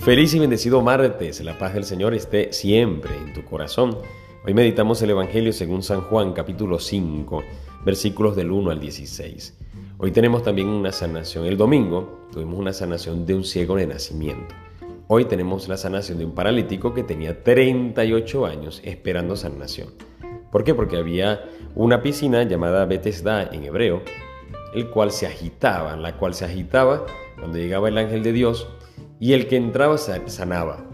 Feliz y bendecido martes, la paz del Señor esté siempre en tu corazón. Hoy meditamos el Evangelio según San Juan capítulo 5, versículos del 1 al 16. Hoy tenemos también una sanación. El domingo tuvimos una sanación de un ciego de nacimiento. Hoy tenemos la sanación de un paralítico que tenía 38 años esperando sanación. ¿Por qué? Porque había una piscina llamada Bethesda en hebreo, el cual se agitaba, la cual se agitaba cuando llegaba el ángel de Dios y el que entraba sanaba.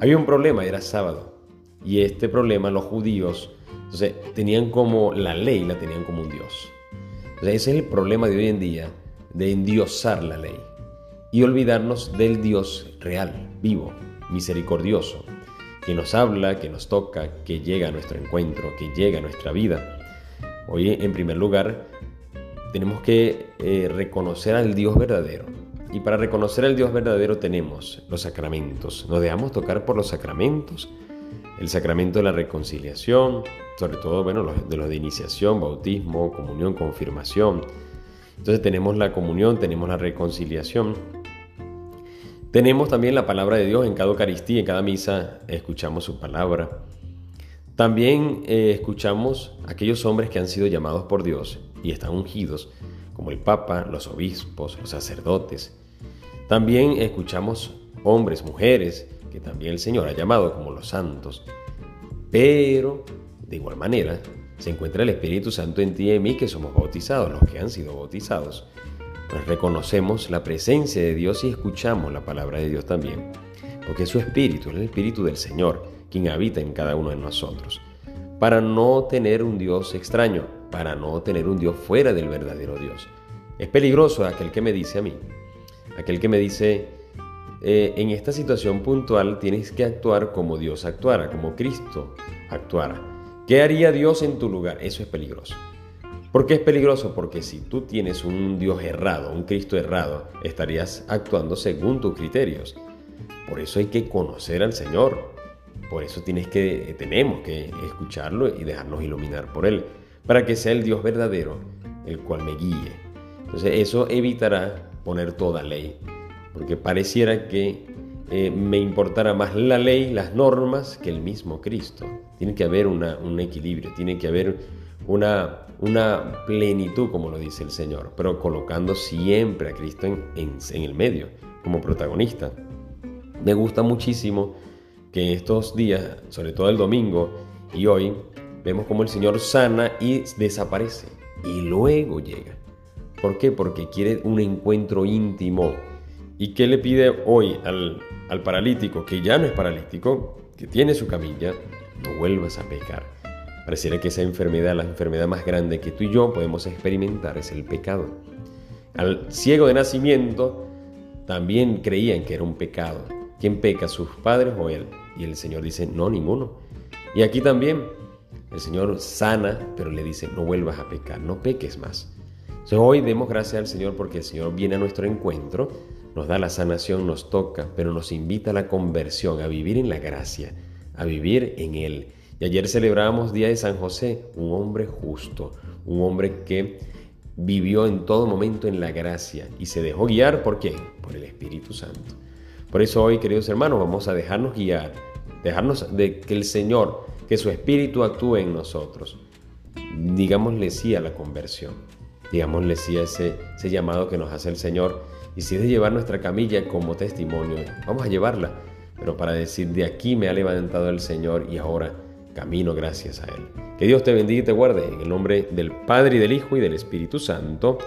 Había un problema, era sábado. Y este problema los judíos entonces, tenían como la ley, la tenían como un Dios. ese es el problema de hoy en día, de endiosar la ley y olvidarnos del Dios real, vivo, misericordioso, que nos habla, que nos toca, que llega a nuestro encuentro, que llega a nuestra vida. Hoy, en primer lugar, tenemos que eh, reconocer al Dios verdadero, y para reconocer al Dios verdadero tenemos los sacramentos. Nos dejamos tocar por los sacramentos. El sacramento de la reconciliación, sobre todo, bueno, de los de iniciación, bautismo, comunión, confirmación. Entonces tenemos la comunión, tenemos la reconciliación. Tenemos también la palabra de Dios en cada Eucaristía, en cada misa escuchamos su palabra. También eh, escuchamos aquellos hombres que han sido llamados por Dios y están ungidos, como el Papa, los obispos, los sacerdotes. También escuchamos hombres, mujeres, que también el Señor ha llamado como los santos. Pero, de igual manera, se encuentra el Espíritu Santo en ti y en mí que somos bautizados, los que han sido bautizados. Pues reconocemos la presencia de Dios y escuchamos la palabra de Dios también. Porque es su Espíritu, es el Espíritu del Señor, quien habita en cada uno de nosotros. Para no tener un Dios extraño, para no tener un Dios fuera del verdadero Dios. Es peligroso aquel que me dice a mí, aquel que me dice, eh, en esta situación puntual tienes que actuar como Dios actuara, como Cristo actuara. ¿Qué haría Dios en tu lugar? Eso es peligroso. ¿Por qué es peligroso? Porque si tú tienes un Dios errado, un Cristo errado, estarías actuando según tus criterios. Por eso hay que conocer al Señor. Por eso tienes que, tenemos que escucharlo y dejarnos iluminar por Él, para que sea el Dios verdadero el cual me guíe. Entonces eso evitará poner toda ley, porque pareciera que eh, me importara más la ley, las normas, que el mismo Cristo. Tiene que haber un equilibrio, tiene que haber una, plenitud, como lo dice el Señor, pero colocando siempre a Cristo en, en el medio, como protagonista. Me gusta muchísimo que estos días, sobre todo el domingo y hoy, vemos como el Señor sana y desaparece y luego llega. ¿Por qué? Porque quiere un encuentro íntimo. ¿Y qué le pide hoy al, al paralítico, que ya no es paralítico, que tiene su camilla? No vuelvas a pecar. Pareciera que esa enfermedad, la enfermedad más grande que tú y yo podemos experimentar es el pecado. Al ciego de nacimiento también creían que era un pecado. ¿Quién peca, sus padres o él? Y el Señor dice, no, ninguno. Y aquí también el Señor sana, pero le dice, no vuelvas a pecar, no peques más hoy demos gracias al Señor porque el Señor viene a nuestro encuentro, nos da la sanación, nos toca, pero nos invita a la conversión, a vivir en la gracia, a vivir en Él. Y ayer celebramos Día de San José, un hombre justo, un hombre que vivió en todo momento en la gracia y se dejó guiar por quién? Por el Espíritu Santo. Por eso hoy, queridos hermanos, vamos a dejarnos guiar, dejarnos de que el Señor, que su Espíritu actúe en nosotros. Digámosle sí a la conversión digámosle sí ese llamado que nos hace el Señor. Y si es de llevar nuestra camilla como testimonio, vamos a llevarla. Pero para decir, de aquí me ha levantado el Señor y ahora camino gracias a Él. Que Dios te bendiga y te guarde en el nombre del Padre y del Hijo y del Espíritu Santo.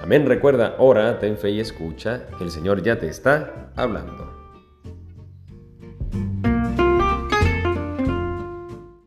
Amén. Recuerda, ora, ten fe y escucha, que el Señor ya te está hablando.